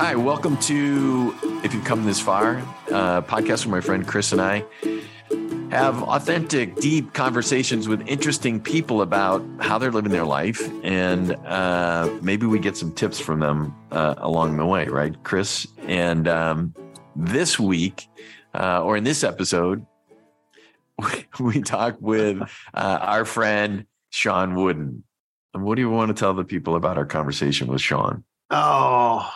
Hi, welcome to If You've Come This Far, uh, podcast where my friend Chris and I have authentic, deep conversations with interesting people about how they're living their life. And uh, maybe we get some tips from them uh, along the way, right, Chris? And um, this week, uh, or in this episode, we, we talk with uh, our friend Sean Wooden. And what do you want to tell the people about our conversation with Sean? Oh,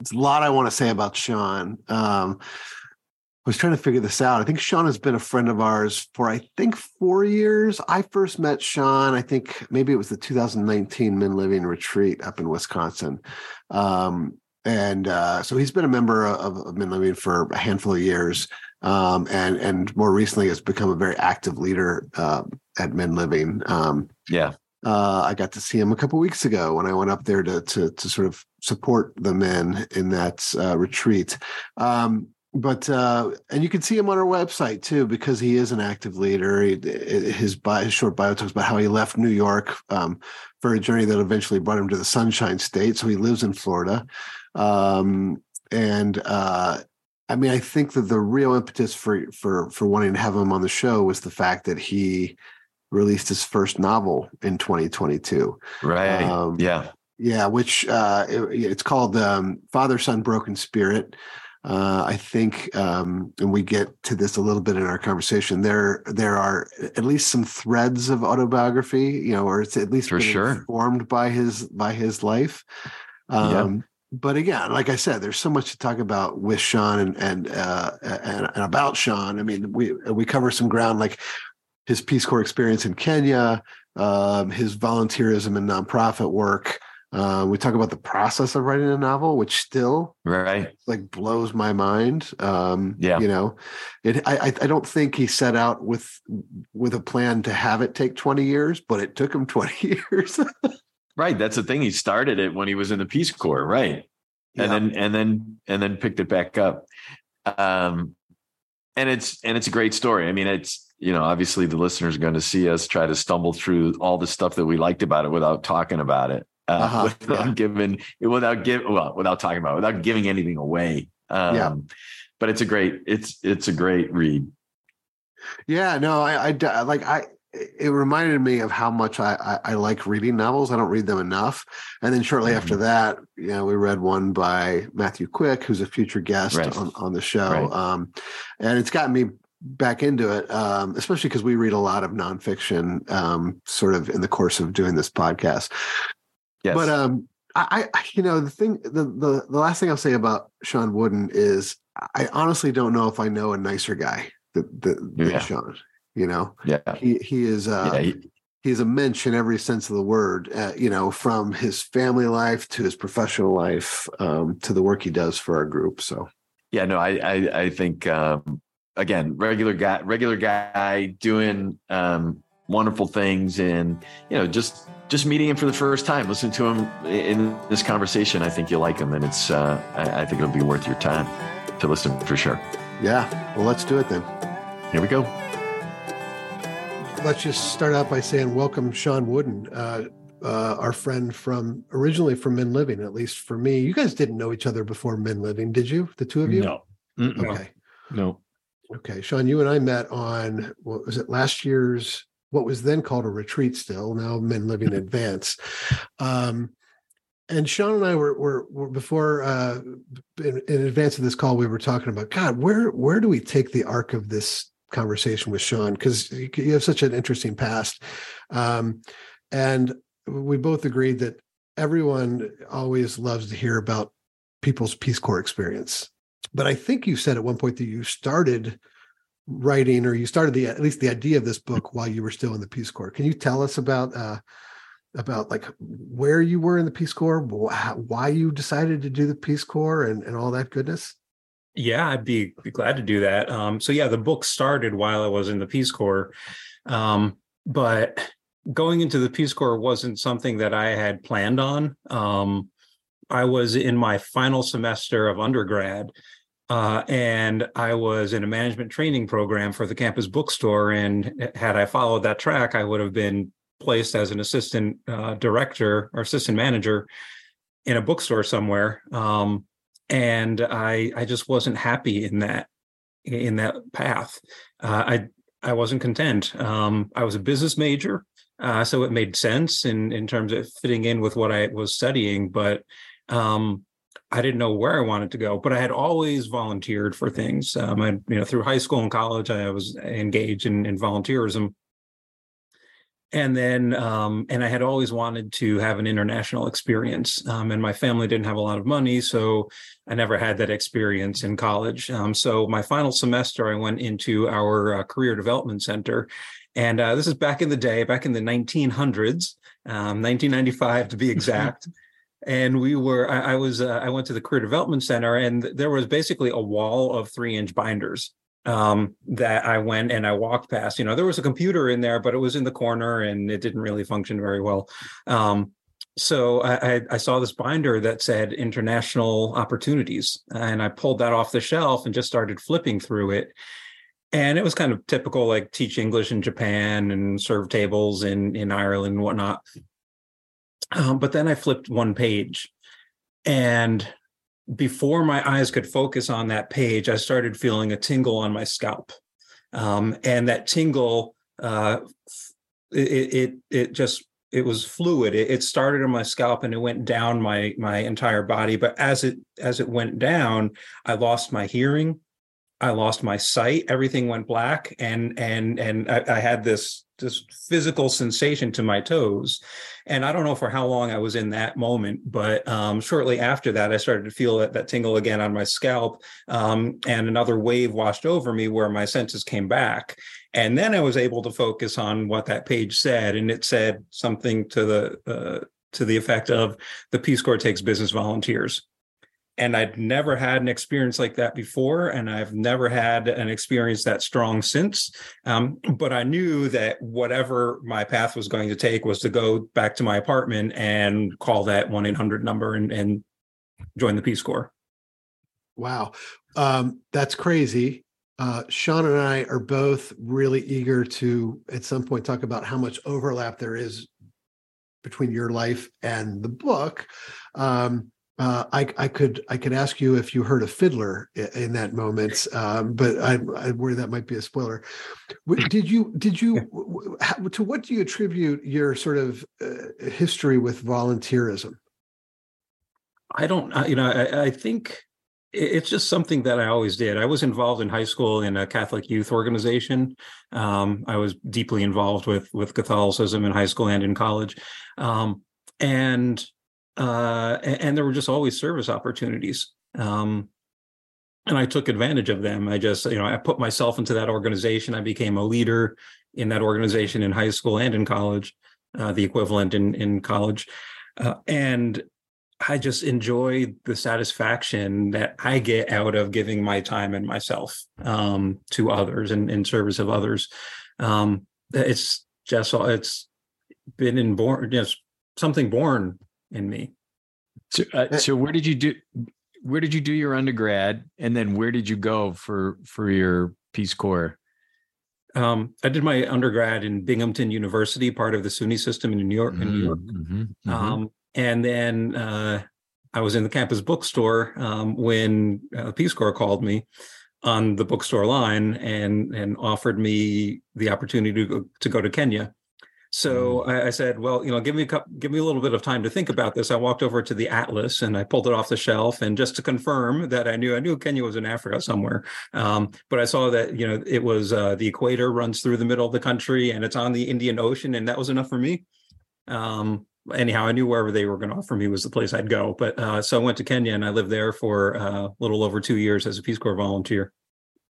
it's a lot I want to say about Sean. Um, I was trying to figure this out. I think Sean has been a friend of ours for I think four years. I first met Sean. I think maybe it was the 2019 Men Living Retreat up in Wisconsin, um, and uh, so he's been a member of, of Men Living for a handful of years, um, and and more recently has become a very active leader uh, at Men Living. Um, yeah, uh, I got to see him a couple weeks ago when I went up there to to, to sort of support the men in that uh, retreat. Um, but uh, and you can see him on our website too because he is an active leader. He, his, bio, his short bio talks about how he left New York um, for a journey that eventually brought him to the Sunshine State. So he lives in Florida, um, and uh, I mean, I think that the real impetus for for for wanting to have him on the show was the fact that he released his first novel in 2022. Right. Um, yeah. Yeah, which uh, it, it's called um, Father Son Broken Spirit. Uh, I think, um, and we get to this a little bit in our conversation. There, there are at least some threads of autobiography, you know, or it's at least for sure informed by his by his life. Um, yeah. But again, like I said, there's so much to talk about with Sean and and, uh, and and about Sean. I mean, we we cover some ground like his Peace Corps experience in Kenya, um, his volunteerism and nonprofit work. Uh, we talk about the process of writing a novel, which still right like blows my mind. Um, yeah, you know, it. I I don't think he set out with with a plan to have it take twenty years, but it took him twenty years. right, that's the thing. He started it when he was in the Peace Corps, right, and yeah. then and then and then picked it back up. Um, and it's and it's a great story. I mean, it's you know, obviously the listeners are going to see us try to stumble through all the stuff that we liked about it without talking about it, uh, uh-huh, without yeah. giving, without give, well, without talking about, it, without giving anything away. Um, yeah. But it's a great, it's it's a great read. Yeah, no, I, I like I. It reminded me of how much I, I, I like reading novels. I don't read them enough. And then shortly mm-hmm. after that, you know, we read one by Matthew Quick, who's a future guest right. on, on the show. Right. Um, and it's gotten me back into it, um, especially because we read a lot of nonfiction, um, sort of in the course of doing this podcast. Yes. But um, I, I, you know, the thing, the, the the last thing I'll say about Sean Wooden is, I honestly don't know if I know a nicer guy than, than, yeah. Sean. You know, yeah, he he is. Uh, yeah, he, he's a mensch in every sense of the word. Uh, you know, from his family life to his professional life um, to the work he does for our group. So. Yeah, no, I I, I think um, again, regular guy, regular guy doing um, wonderful things, and you know, just just meeting him for the first time, listen to him in this conversation. I think you'll like him, and it's uh, I, I think it'll be worth your time to listen for sure. Yeah, well, let's do it then. Here we go. Let's just start out by saying welcome, Sean Wooden. Uh, uh, our friend from originally from Men Living, at least for me. You guys didn't know each other before Men Living, did you? The two of you? No. Mm-mm. Okay. No. Okay, Sean, you and I met on what was it last year's what was then called a retreat still now men living mm-hmm. advance. Um, and sean and i were, were, were before uh, in, in, advance of this call we were talking about god where where do we take the arc of this conversation with sean? Because you have such an interesting past. Um, and we both agreed that everyone always loves to hear about people's peace corps experience. But I think you said at one point that you started writing or you started the at least the idea of this book while you were still in the Peace Corps. Can you tell us about uh, about like where you were in the Peace Corps, why you decided to do the Peace Corps, and and all that goodness? Yeah, I'd be, be glad to do that. Um, so yeah, the book started while I was in the Peace Corps, um, but going into the Peace Corps wasn't something that I had planned on. Um, I was in my final semester of undergrad uh, and I was in a management training program for the campus bookstore. And had I followed that track, I would have been placed as an assistant uh, director or assistant manager in a bookstore somewhere. Um, and I I just wasn't happy in that in that path. Uh, I I wasn't content. Um, I was a business major, uh, so it made sense in in terms of fitting in with what I was studying, but um, I didn't know where I wanted to go. But I had always volunteered for things. Um, I, you know, through high school and college, I was engaged in, in volunteerism. And then um, and i had always wanted to have an international experience. Um, and my family didn't have a lot of money so i never had that experience in college. Um, so my final semester i went into our uh, career development center. And uh, this is back in the day back in the 1900s 1995 um, to be exact and we were i, I was uh, i went to the career development center and there was basically a wall of three inch binders um, that I went and I walked past. You know, there was a computer in there, but it was in the corner and it didn't really function very well. Um, so I, I, I, saw this binder that said international opportunities, and I pulled that off the shelf and just started flipping through it. And it was kind of typical, like teach English in Japan and serve tables in in Ireland and whatnot. Um, but then I flipped one page, and before my eyes could focus on that page, I started feeling a tingle on my scalp. Um, and that tingle, uh, it, it, it just, it was fluid. It, it started on my scalp and it went down my, my entire body. But as it, as it went down, I lost my hearing. I lost my sight. Everything went black, and and and I, I, had this this physical sensation to my toes. And I don't know for how long I was in that moment, but um, shortly after that, I started to feel that, that tingle again on my scalp, um, and another wave washed over me where my senses came back. And then I was able to focus on what that page said, and it said something to the uh, to the effect of the Peace Corps takes business volunteers and I'd never had an experience like that before, and I've never had an experience that strong since. Um, but I knew that whatever my path was going to take was to go back to my apartment and call that one eight hundred number and, and join the Peace Corps. Wow, um, that's crazy. Uh, Sean and I are both really eager to, at some point, talk about how much overlap there is between your life and the book. Um, uh, I, I could I could ask you if you heard a fiddler in, that moment, um, but I, I worry that might be a spoiler. Did you did you to what do you attribute your sort of uh, history with volunteerism? I don't, you know, I, I think it's just something that I always did. I was involved in high school in a Catholic youth organization. Um, I was deeply involved with with Catholicism in high school and in college, um, and uh, and, and, there were just always service opportunities. Um, and I took advantage of them. I just, you know, I put myself into that organization. I became a leader in that organization in high school and in college, uh, the equivalent in in college, uh, and I just enjoy the satisfaction that I get out of giving my time and myself um, to others and in service of others. Um, it's just it's been born just something born in me. So, uh, so where did you do? Where did you do your undergrad, and then where did you go for for your Peace Corps? Um, I did my undergrad in Binghamton University, part of the SUNY system in New York. Mm-hmm, in New York, mm-hmm, mm-hmm. Um, and then uh, I was in the campus bookstore um, when uh, Peace Corps called me on the bookstore line and and offered me the opportunity to go, to go to Kenya. So mm. I, I, said, well, you know, give me a couple, give me a little bit of time to think about this. I walked over to the atlas and I pulled it off the shelf, and just to confirm that I knew, I knew Kenya was in Africa somewhere. Um, but I saw that you know it was uh, the equator runs through the middle of the country and it's on the Indian Ocean, and that was enough for me. Um, anyhow, I knew wherever they were going to offer me was the place I'd go. But uh, so I went to Kenya and I lived there for uh, a little over two years as a Peace Corps volunteer.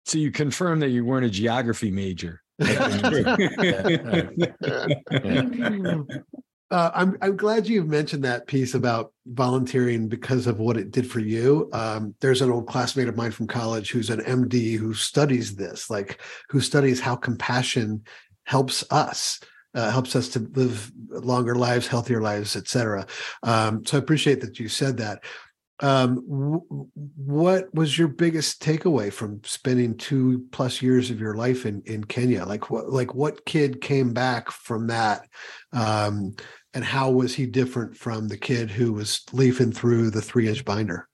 So you confirmed that you weren't a geography major. Uh, I'm I'm glad you mentioned that piece about volunteering because of what it did for you. Um, there's an old classmate of mine from college who's an MD who studies this, like who studies how compassion helps us, uh, helps us to live longer lives, healthier lives, etc. Um, so I appreciate that you said that um, w- what was your biggest takeaway from spending two plus years of your life in in Kenya? Like what like what kid came back from that, um, and how was he different from the kid who was leafing through the three inch binder?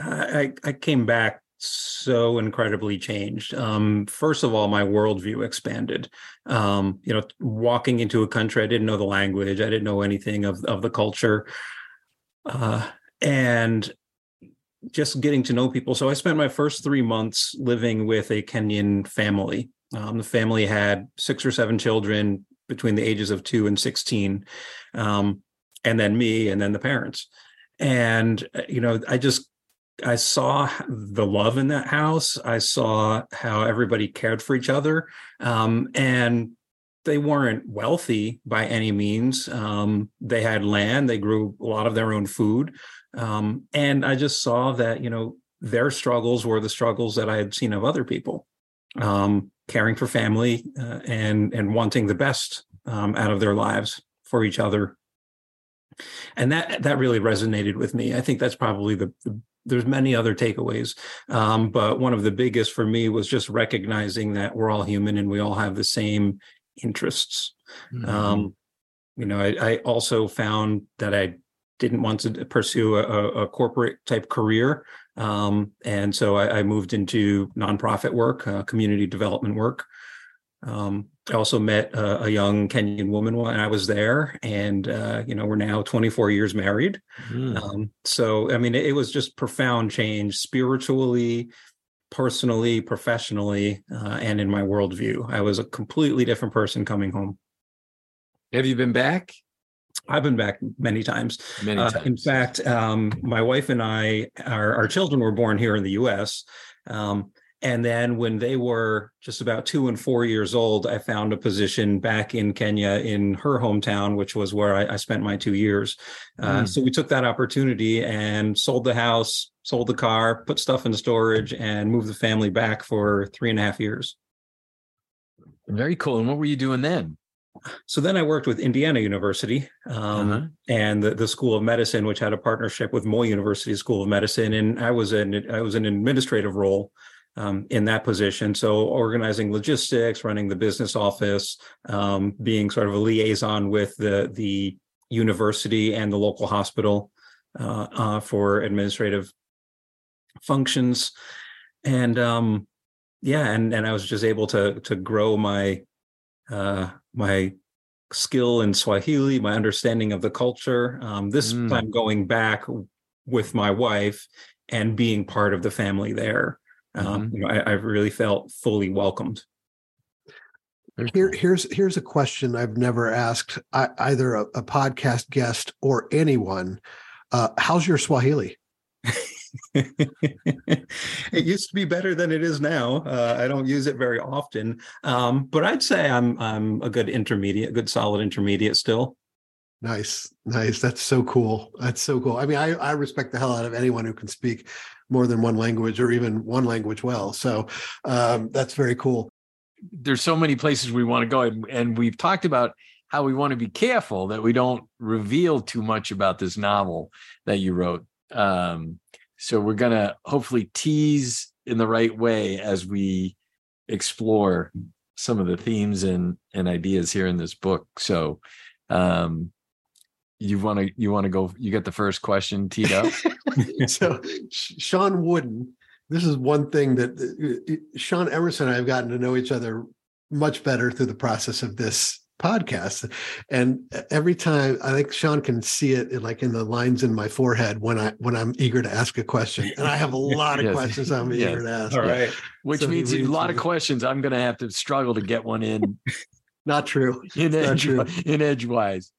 I, I came back so incredibly changed. Um, first of all, my worldview expanded. Um, you know, walking into a country, I didn't know the language, I didn't know anything of of the culture, uh, and just getting to know people. So I spent my first three months living with a Kenyan family. Um, the family had six or seven children between the ages of two and sixteen, um, and then me, and then the parents. And uh, you know, I just I saw the love in that house. I saw how everybody cared for each other. Um, and they weren't wealthy by any means. Um, they had land, they grew a lot of their own food. Um, and I just saw that, you know, their struggles were the struggles that I had seen of other people, um, caring for family uh, and and wanting the best um, out of their lives for each other. And that that really resonated with me. I think that's probably the, the there's many other takeaways um, but one of the biggest for me was just recognizing that we're all human and we all have the same interests mm-hmm. um, you know I, I, also found that i didn't want to pursue a, a corporate type career um, and so I, I, moved into nonprofit work uh, community development work um, I also met a, a, young Kenyan woman when I was there, and uh, you know we're now 24 years married. Mm. Um, so I mean, it, it, was just profound change spiritually, personally, professionally, uh, and in my worldview. I was a completely different person coming home. Have you been back? I've been back many times. Many times. Uh, in fact, um, my wife and I, our, our, children were born here in the U.S. Um, and then when they were just about two and four years old, I found a position back in Kenya in her hometown, which was where I, I spent my two years. Uh, mm. So we took that opportunity and sold the house, sold the car, put stuff in storage, and moved the family back for three and a half years. Very cool. And what were you doing then? So then I worked with Indiana University um, uh-huh. and the, the School of Medicine, which had a partnership with Moi University School of Medicine, and I was an I was in an administrative role um, in that position. So organizing logistics, running the business office, um, being sort of a liaison with the the university and the local hospital uh, uh, for administrative functions, and um, yeah, and and I was just able to to grow my uh, my skill in Swahili, my understanding of the culture. Um, this mm. time going back with my wife and being part of the family there. Um, mm-hmm. you know, I, I really felt fully welcomed. Here, here's here's a question I've never asked either a, a podcast guest or anyone. Uh, how's your Swahili? it used to be better than it is now. Uh, I don't use it very often, um, but I'd say I'm I'm a good intermediate, good solid intermediate still. Nice, nice. That's so cool. That's so cool. I mean, I I respect the hell out of anyone who can speak more than one language or even one language well. So um, that's very cool. There's so many places we want to go, and, and we've talked about how we want to be careful that we don't reveal too much about this novel that you wrote. Um, so we're gonna hopefully tease in the right way as we explore some of the themes and and ideas here in this book. So um, you want to you want to go you get the first question teed up? So sean wooden this is one thing that uh, uh, sean emerson and i have gotten to know each other much better through the process of this podcast. And every time i think sean can see it in, like in the lines in my forehead when i when i'm eager to ask a question. And i have a lot of yes. questions i'm yes. eager to ask. All right. Which so means a lot of questions. I'm going to have to struggle to get one in. Not true. In edge, true. in edgewise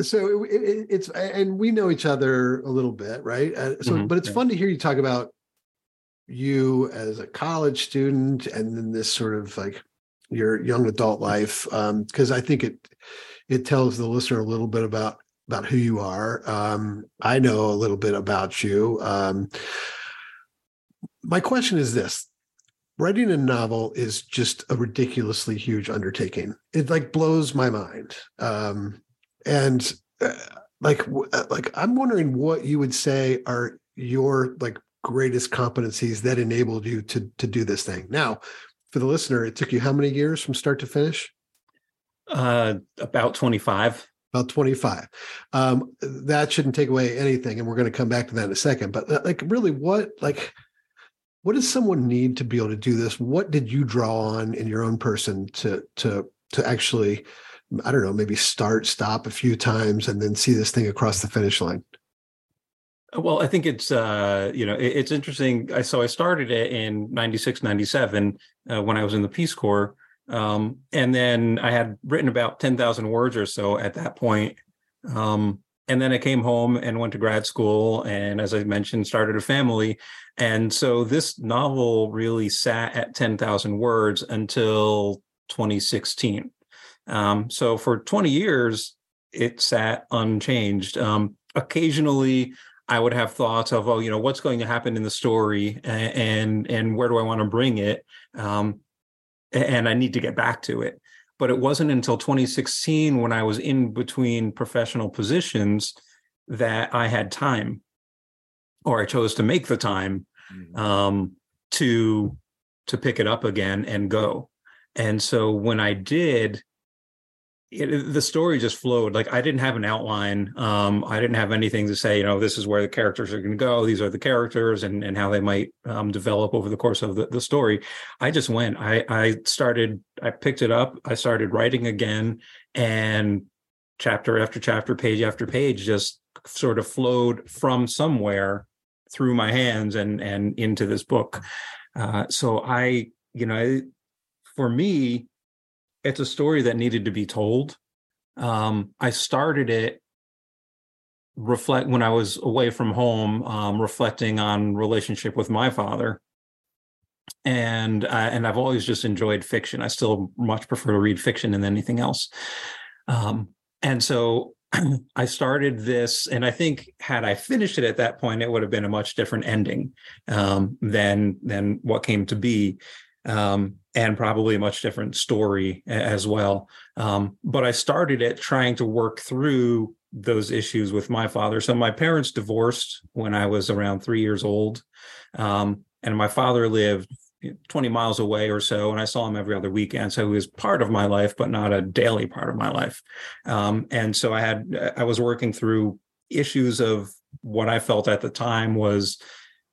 so it, it, it's and we know each other a little bit right? Uh, so mm-hmm, but it's yeah. fun to hear you talk about you as a college student and then this sort of like your young adult life because um, i think it it tells the listener a little bit about about who you are. Um, i know a little bit about you. Um, my question is this. Writing a novel is just a ridiculously huge undertaking. It like blows my mind. Um, and uh, like uh, like i'm wondering what you would say are your like greatest competencies that enabled you to to do this thing? Now for the listener it took you how many years from start to finish? Uh about 25 about 25 um, that shouldn't take away anything and we're going to come back to that in a second but uh, like really what like what does someone need to be able to do this? What did you draw on in your own person to to to actually i don't know maybe start stop a few times and then see this thing across the finish line well i think it's uh you know it, it's interesting i so i started it in 96 97 uh, when i was in the peace corps um, and then I had written about 10,000 words or so at that point. Um, and then I came home and went to grad school. And as I mentioned, started a family. And so this novel really sat at 10,000 words until 2016. Um, so for 20 years, it sat unchanged. Um, occasionally, I would have thoughts of, oh, you know, what's going to happen in the story, and and, and where do I want to bring it? Um, and I need to get back to it. But it wasn't until 2016 when I was in between professional positions that I had time, or I chose to make the time mm-hmm. um, to to pick it up again and go. And so when I did, it, the story just flowed. Like i didn't have an outline. Um, i didn't have anything to say you know this is where the characters are going to go these are the characters and and how they might um, develop over the course of the, the story. I just went. I i started i picked it up. I started writing again and chapter after chapter page after page just sort of flowed from somewhere through my hands and and into this book. Uh, so i you know for me it's a story that needed to be told. Um, I started it reflect when I was away from home, um, reflecting on relationship with my father, and uh, and I've always just enjoyed fiction. I still much prefer to read fiction than anything else. Um, and so I started this, and I think had I finished it at that point, it would have been a much different ending um, than than what came to be um, and probably a much different story as well. Um, but I started it trying to work through those issues with my father. So my parents divorced when I was around three years old, um, and my father lived 20 miles away or so, and I saw him every other weekend. So he was part of my life, but not a daily part of my life. Um, and so I had I was working through issues of what I felt at the time was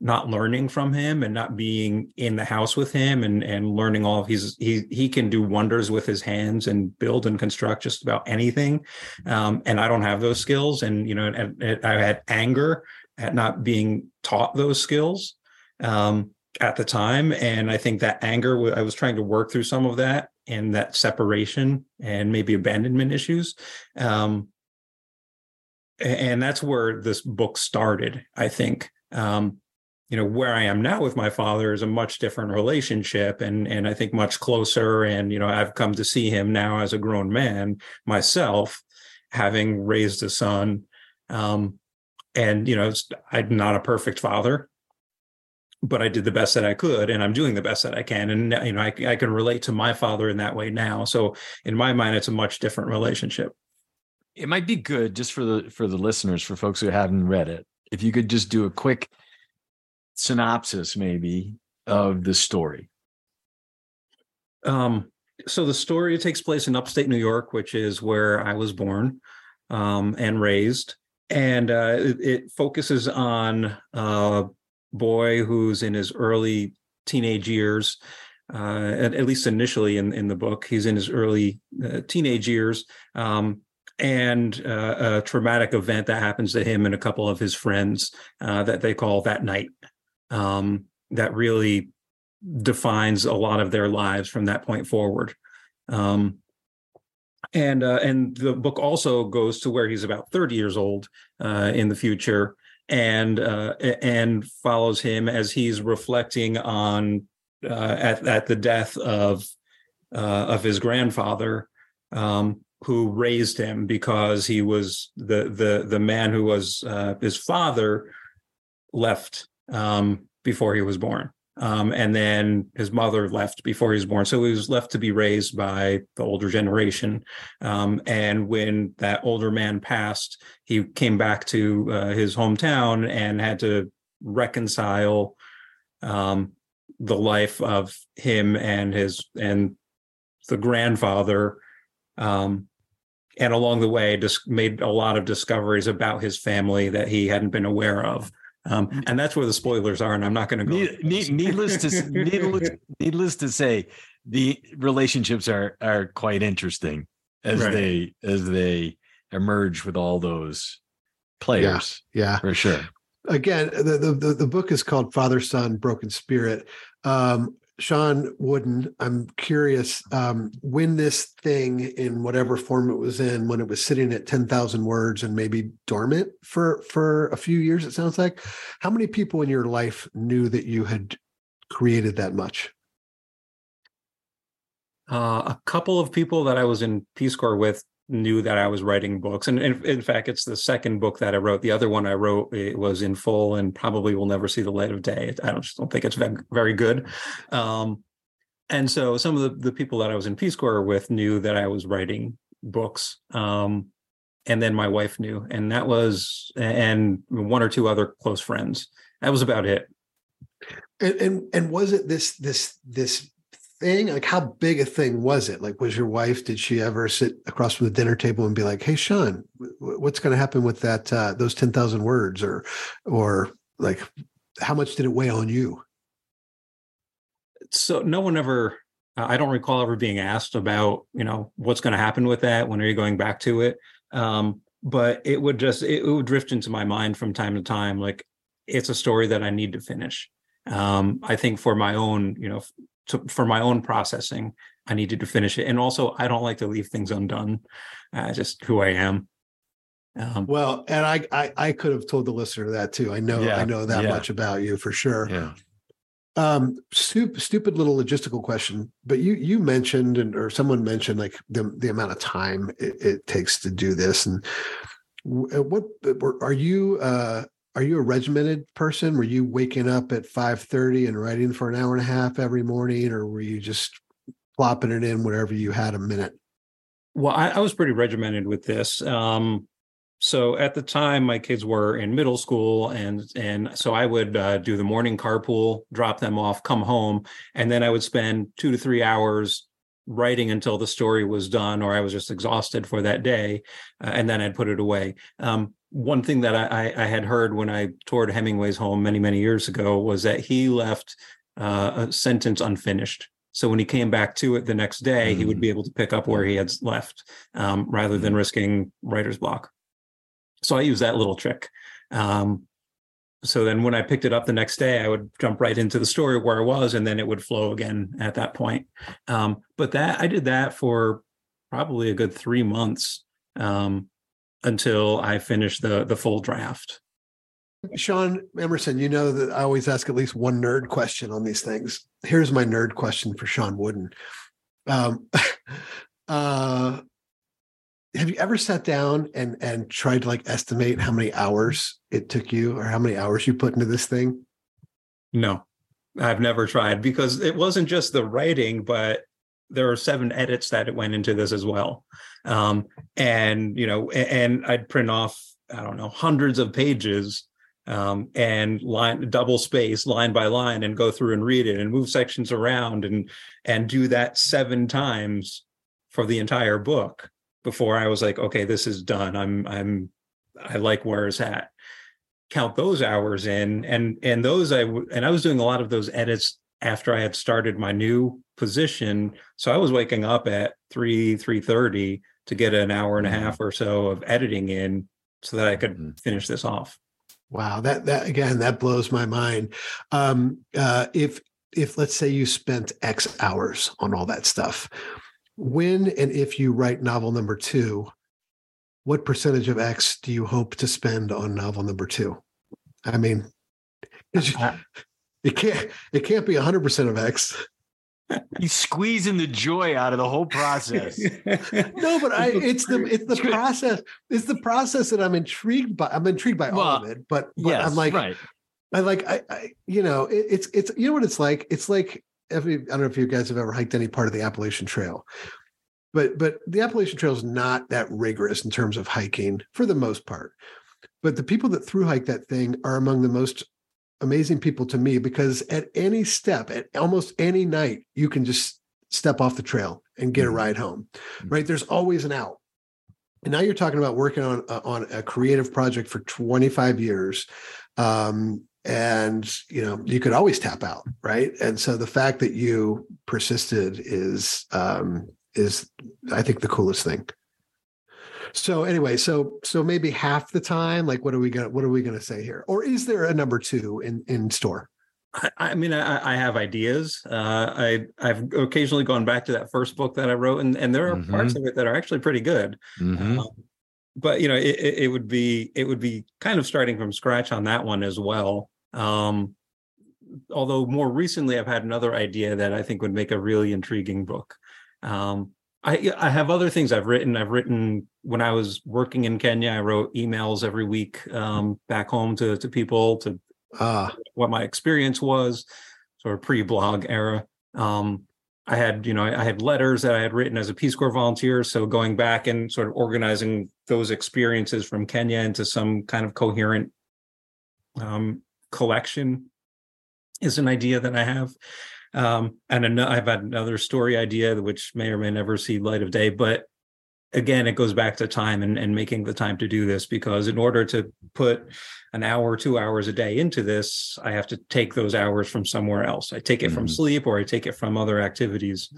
not learning from him and not being in the house with him and and learning all of his he he can do wonders with his hands and build and construct just about anything. Um, and i don't have those skills. And you know and, and i had anger at not being taught those skills um, at the time. And i think that anger i was trying to work through some of that and that separation and maybe abandonment issues. Um, and that's where this book started i think. Um, you know where i am now with my father is a much different relationship and and i think much closer. And you know i've come to see him now as a grown man myself having raised a son. Um and you know i'm not a perfect father but i did the best that i could and i'm doing the best that i can. And you know I, I can relate to my father in that way now. So in my mind it's a much different relationship. It might be good just for the for the listeners for folks who haven't read it if you could just do a quick synopsis maybe of the story? Um, so the story takes place in upstate New York, which is where I was born um, and raised, and uh, it, it, focuses on a boy who's in his early teenage years. Uh, at, at, least initially in, in the book, he's in his early uh, teenage years, um, and uh, a traumatic event that happens to him and a couple of his friends uh, that they call that night um, that really defines a lot of their lives from that point forward. Um, and uh, and the book also goes to where he's about 30 years old uh, in the future and uh, and follows him as he's reflecting on uh, at at the death of uh, of his grandfather um, who raised him because he was the the the man who was uh, his father left um, before he was born. Um, and then his mother left before he was born. So he was left to be raised by the older generation. Um, and when that older man passed, he came back to uh, his hometown and had to reconcile um, the life of him and his and the grandfather um, and along the way, just made a lot of discoveries about his family that he hadn't been aware of. Um, mm. and that's where the spoilers are, and I'm not going to go. Need, needless to needless, needless to say, the relationships are are quite interesting as right. they as they emerge with all those players. Yeah, yeah. for sure. Again, the, the the book is called Father Son Broken Spirit. Um, Sean Wooden, I'm curious um, when this thing, in whatever form it was in, when it was sitting at 10,000 words and maybe dormant for for a few years, it sounds like. How many people in your life knew that you had created that much? Uh, a couple of people that I was in Peace Corps with knew that I was writing books. And in, in, fact, it's the second book that I wrote. The other one I wrote it was in full and probably will never see the light of day. I don't, just don't think it's very good. Um, and so some of the, the people that I was in Peace Corps with knew that I was writing books. Um, and then my wife knew, and that was, and one or two other close friends. That was about it. And, and and was it this this this thing? Like, how big a thing was it? Like, was your wife? Did she ever sit across from the dinner table and be like, "Hey, Sean, what's going to happen with that? Uh, those ten thousand words?" Or, or like, how much did it weigh on you? So no one ever. I don't recall ever being asked about, you know, what's going to happen with that. When are you going back to it? Um, but it would just it, it would drift into my mind from time to time. Like, it's a story that I need to finish. Um, I think for my own, you know, to, for my own processing, I needed to finish it. And also, I don't like to leave things undone. Uh, just who I am. Um, well, and I, I, I could have told the listener that too. I know yeah, I know that yeah. much about you for sure. Yeah. Um, stupid, stupid little logistical question, but you you mentioned and or someone mentioned like the the amount of time it, it takes to do this, and what are you? Uh, are you a regimented person? Were you waking up at 5:30 and writing for an hour and a half every morning, or were you just plopping it in whenever you had a minute? Well, I, I was pretty regimented with this. Um, so at the time, my kids were in middle school, and and so I would uh, do the morning carpool, drop them off, come home, and then I would spend two to three hours writing until the story was done, or I was just exhausted for that day, uh, and then I'd put it away. Um, one thing that I, I, had heard when I toured Hemingway's home many, many years ago was that he left uh, a sentence unfinished. So when he came back to it the next day, mm. he would be mm. able to pick up where he had left um, rather than mm. risking writer's block. So I use that little trick. Um, so then when I picked it up the next day, I would jump right into the story where I was, and then it would flow again at that point. Um, but that I did that for probably a good three months. Um, until I finished the the full draft. Sean Emerson, you know that I always ask at least one nerd question on these things. Here's my nerd question for Sean Wooden. Um, uh, have you ever sat down and and tried to like estimate how many hours it took you or how many hours you put into this thing? No, I've never tried because it wasn't just the writing, but there are seven edits that went into this as well. Um, and you know and i'd print off i don't know hundreds of pages um, and line double space line by line and go through and read it and move sections around and and do that seven times for the entire book before i was like okay this is done i'm i'm i like where it's at count those hours in and and those i and i was doing a lot of those edits after i had started my new position so i was waking up at 3 3.30 to get an hour and a mm-hmm. half or so of editing in so that I could mm-hmm. finish this off. Wow, that that again that blows my mind. Um, uh, if if let's say you spent X hours on all that stuff, when and if you write novel number two, what percentage of X do you hope to spend on novel number two? I mean, it can't it can't be hundred percent of X. He's squeezing the joy out of the whole process. no, but I it's the it's the process. It's the process that I'm intrigued by. I'm intrigued by well, all of it, but, but yes, I'm like right. I like I, I you know, it, it's it's you know what it's like? It's like every I don't know if you guys have ever hiked any part of the Appalachian Trail. But but the Appalachian Trail is not that rigorous in terms of hiking for the most part. But the people that through hike that thing are among the most amazing people to me because at any step, at almost any night, you can just step off the trail and get a mm-hmm. ride home, mm-hmm. right? There's always an out. and now you're talking about working on uh, on a creative project for 25 years um, and you know you could always tap out right and so the fact that you persisted is um, is i think the coolest thing so anyway so so maybe half the time like what are we gonna what are we gonna say here or is there a number two in in store I, I mean, I, I, have ideas. Uh, I I've occasionally gone back to that first book that I wrote, and and there are mm-hmm. parts of it that are actually pretty good. Mm-hmm. Um, but you know, it, it, would be it would be kind of starting from scratch on that one as well. Um, although more recently, I've had another idea that I think would make a really intriguing book. Um, I I have other things I've written. I've written when I was working in Kenya. I wrote emails every week um, back home to to people to uh, what my experience was, sort of pre-blog era. Um, I had, you know, I had letters that I had written as a Peace Corps volunteer. So going back and sort of organizing those experiences from Kenya into some kind of coherent um, collection is an idea that I have. Um, and an- I've had another story idea, which may or may never see light of day. But again, it goes back to time and, and making the time to do this because in order to put an hour, two hours a day into this, I have to take those hours from somewhere else. I take it mm-hmm. from sleep or I take it from other activities.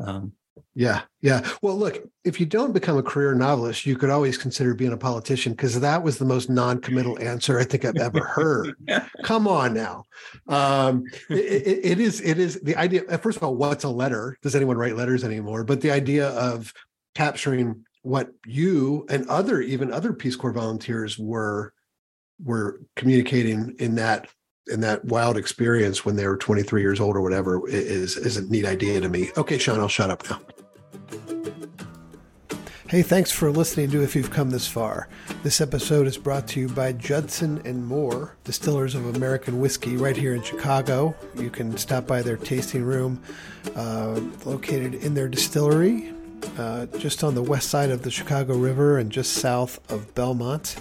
Um, yeah, yeah. Well, look, if you don't become a career novelist, you could always consider being a politician because that was the most non-committal answer I think I've ever heard. Come on now, um, it, it, it is. It is the idea. First of all, what's a letter? Does anyone write letters anymore? But the idea of capturing what you and other even other Peace Corps volunteers were were communicating in that in that wild experience when they were 23 years old or whatever is is a neat idea to me. Okay, Sean, I'll shut up now. Hey, thanks for listening to If You've Come This Far. This episode is brought to you by Judson and Moore, distillers of American whiskey, right here in Chicago. You can stop by their tasting room uh, located in their distillery uh, just on the west side of the Chicago River and just south of Belmont.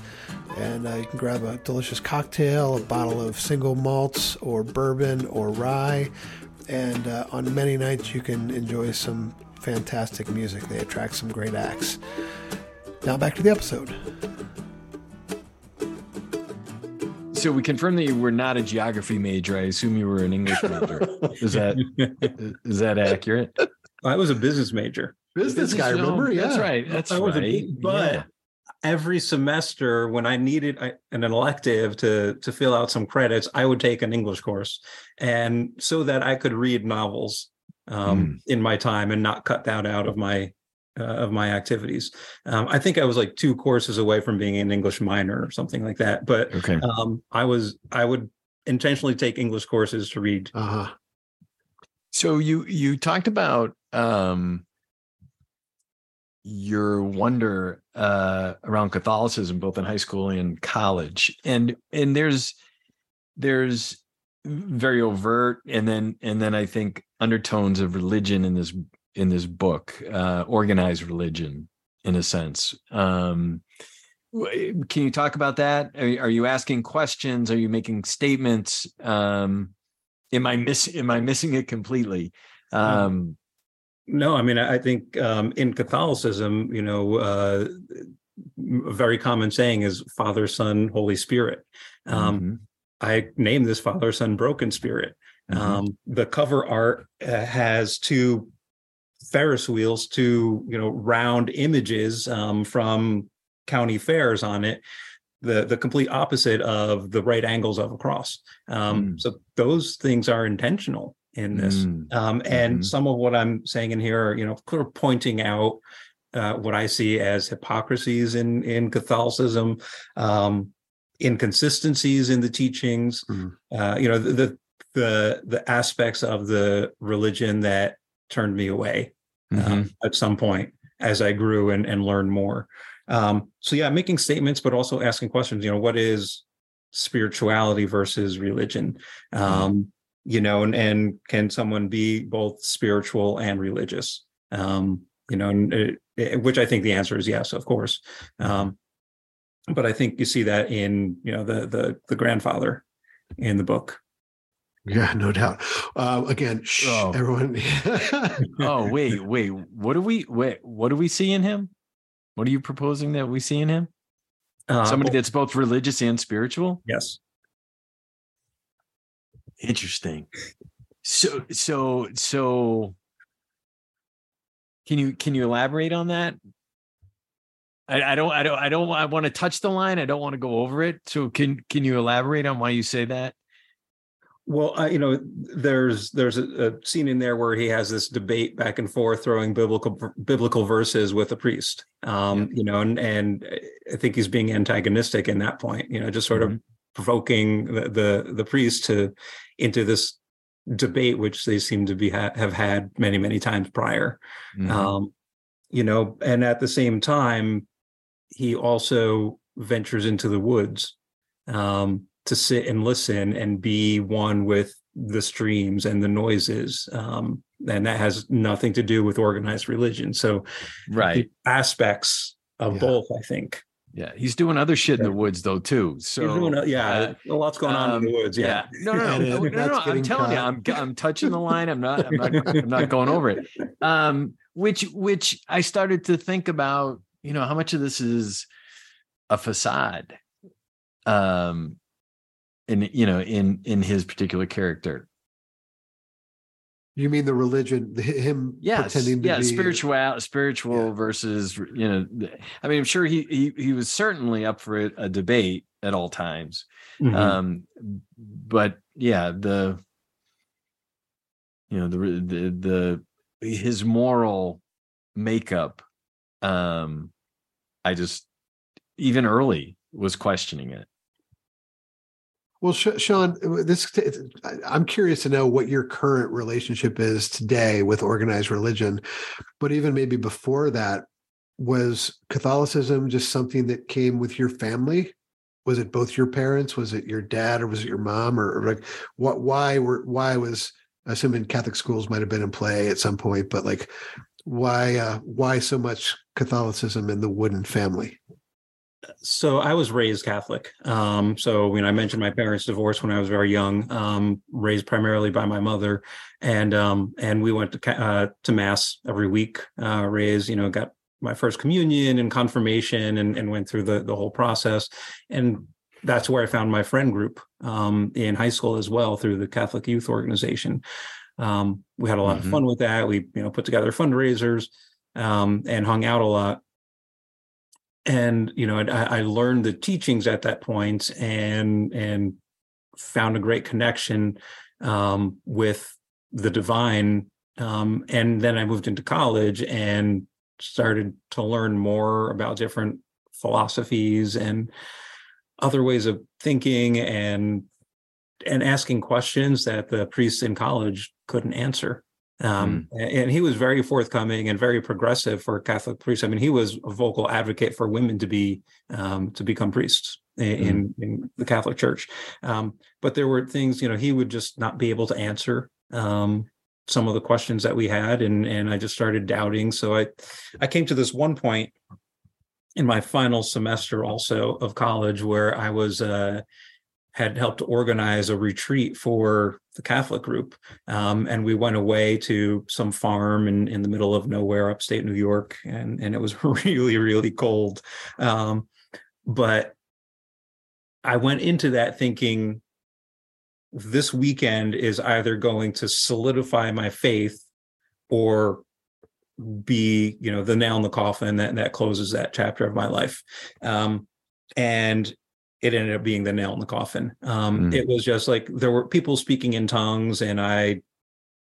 And uh, you can grab a delicious cocktail, a bottle of single malts or bourbon or rye. And uh, on many nights, you can enjoy some fantastic music. They attract some great acts. Now back to the episode. So we confirmed that you were not a geography major. I assume you were an English major. is that is that accurate? I was a business major business, guy. Remember? Yeah, that's right. That's I right. A, but yeah. Every semester, when I needed an elective to to fill out some credits, I would take an English course, and so that I could read novels um, mm. in my time and not cut that out of my uh, of my activities. Um, I think I was like two courses away from being an English minor or something like that. But okay. um, I was I would intentionally take English courses to read. Uh-huh. So you you talked about um, your wonder uh, around Catholicism, both in high school and college, and and there's there's very overt, and then and then I think undertones of religion in this in this book, uh, organized religion, in a sense. Um, can you talk about that? Are, are, you asking questions? Are you making statements? Um, am I miss am I missing it completely? Um, no, I mean, I think um, in Catholicism, you know, uh, a very common saying is Father, Son, Holy Spirit. Um, mm-hmm. I named this Father, Son, Broken Spirit. Mm-hmm. Um, the cover art uh, has two Ferris wheels, two you know round images um, from county fairs on it. The the complete opposite of the right angles of a cross. Um, mm. So those things are intentional in this. Mm. Um, and mm-hmm. some of what I'm saying in here are, you know, sort of pointing out uh, what I see as hypocrisies in in Catholicism, um, inconsistencies in the teachings. Mm. Uh, you know, the, the, the the aspects of the religion that turned me away um, mm-hmm. um, at some point as I grew and and learned more. Um, so yeah, making statements, but also asking questions. You know, what is spirituality versus religion? Mm-hmm. Um, you know and, and can someone be both spiritual and religious um you know it, it, which i think the answer is yes of course um but i think you see that in you know the the the grandfather in the book yeah no doubt uh again shh, oh. everyone oh wait wait what do we wait what do we see in him What are you proposing that we see in him? Uh, Somebody well, that's both religious and spiritual. yes. Interesting. So so so can you can you elaborate on that? I, I don't I don't I don't I want to touch the line. I don't want to go over it. So can can you elaborate on why you say that? Well, uh, you know, there's there's a, a scene in there where he has this debate back and forth, throwing biblical biblical verses with a priest. Um, You know, and and I think he's being antagonistic in that point. You know, just sort of provoking the, the the priest to into this debate, which they seem to be ha- have had many many times prior. Mhm. Um, you know, and at the same time, he also ventures into the woods um, to sit and listen and be one with the streams and the noises. Um, and that has nothing to do with organized religion. So, right. aspects of Yeah. both, I think. Yeah. He's doing other shit in the woods though too. So doing yeah, uh, a lot's going on in the Um, woods. Yeah. No, no, no, And no, no, no, I'm telling you, I'm I'm touching the line. I'm not, I'm not, I'm not going over it. Um, which, which I started to think about. You know, how much of this is a facade? Um, in you know, in in his particular character. You mean the religion, him Yes, pretending to yeah, be spiritual, spiritual Yeah. versus you know. I mean, I'm sure he he he was certainly up for a, a debate at all times. Mhm. um but yeah the you know the the the his moral makeup um i just even early was questioning it Well, Sean, this I'm curious to know what your current relationship is today with organized religion, but even maybe before that, was Catholicism just something that came with your family? Was it both your parents? Was it your dad, or was it your mom, or, or like what? Why were why was assuming Catholic schools might have been in play at some point, but like why uh, why so much Catholicism in the Wooden family? So I was raised Catholic. Um, so when I mentioned my parents divorced when I was very young, um, raised primarily by my mother, and um, and we went to uh, to mass every week. Uh, raised, you know, got my first communion and confirmation, and, and went through the the whole process. And that's where I found my friend group um, in high school as well through the Catholic Youth Organization. Um, we had a lot Mhm. of fun with that. We you know put together fundraisers um, and hung out a lot and you know I, I learned the teachings at that point and and found a great connection um, with the divine um, and then i moved into college and started to learn more about different philosophies and other ways of thinking and and asking questions that the priests in college couldn't answer um, Hmm. and, he was very forthcoming and very progressive for Catholic priests. I mean, he was a vocal advocate for women to be um, to become priests Hmm. in, in, in the Catholic Church. Um, but there were things, you know, he would just not be able to answer um, some of the questions that we had, and and I just started doubting. So I I came to this one point in my final semester also of college where I was. Uh, had helped organize a retreat for the Catholic group. Um, and we went away to some farm in, in the middle of nowhere, upstate New York. And, and it was really, really cold. Um, but I went into that thinking this weekend is either going to solidify my faith or be, you know, the nail in the coffin that, that closes that chapter of my life. Um, and it ended up being the nail in the coffin. Um, Mm. It was just like there were people speaking in tongues, and I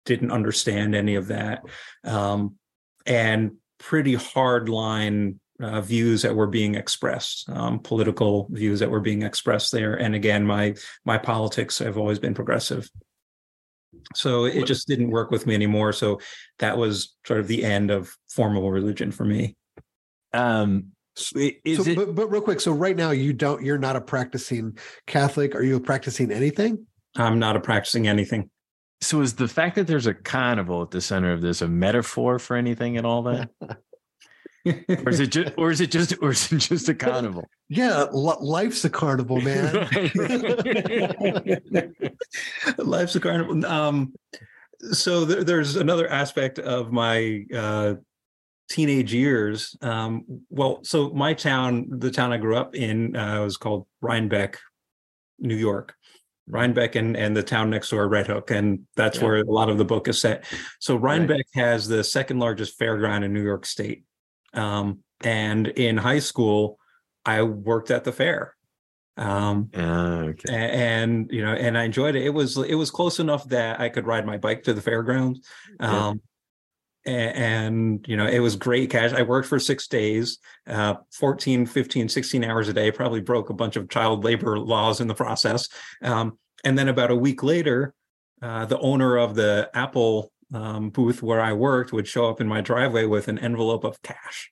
didn't understand any of that, um, and pretty hard line uh, views that were being expressed, um, political views that were being expressed there. And again, my my politics have always been progressive, so it just didn't work with me anymore. So that was sort of the end of formal religion for me. um is so, it but, but real quick, so right now you don't, you're not a practicing Catholic. Are you practicing anything? I'm not a practicing anything. so is the fact that there's a carnival at the center of this a metaphor for anything at all then or is it just or is it just or is it just a carnival Yeah, life's a carnival, man. Life's a carnival. Um, so there, there's another aspect of my uh, teenage years, um, well, so my town, the town I grew up in, uh, was called Rhinebeck, New York. Rhinebeck and, and the town next door, Red Hook, and that's Yeah. where a lot of the book is set. So Rhinebeck has the second largest fairground in New York State. Um, and in high school, I worked at the fair. Um, Ah, okay. a- and, you know, and I enjoyed it. It was it was close enough that I could ride my bike to the fairgrounds. Um, and, you know, it was great cash. I worked for six days, uh, 14, 15, 16 hours a day, probably broke a bunch of child labor laws in the process. Um, and then about a week later, uh, the owner of the Apple um, booth where I worked would show up in my driveway with an envelope of cash,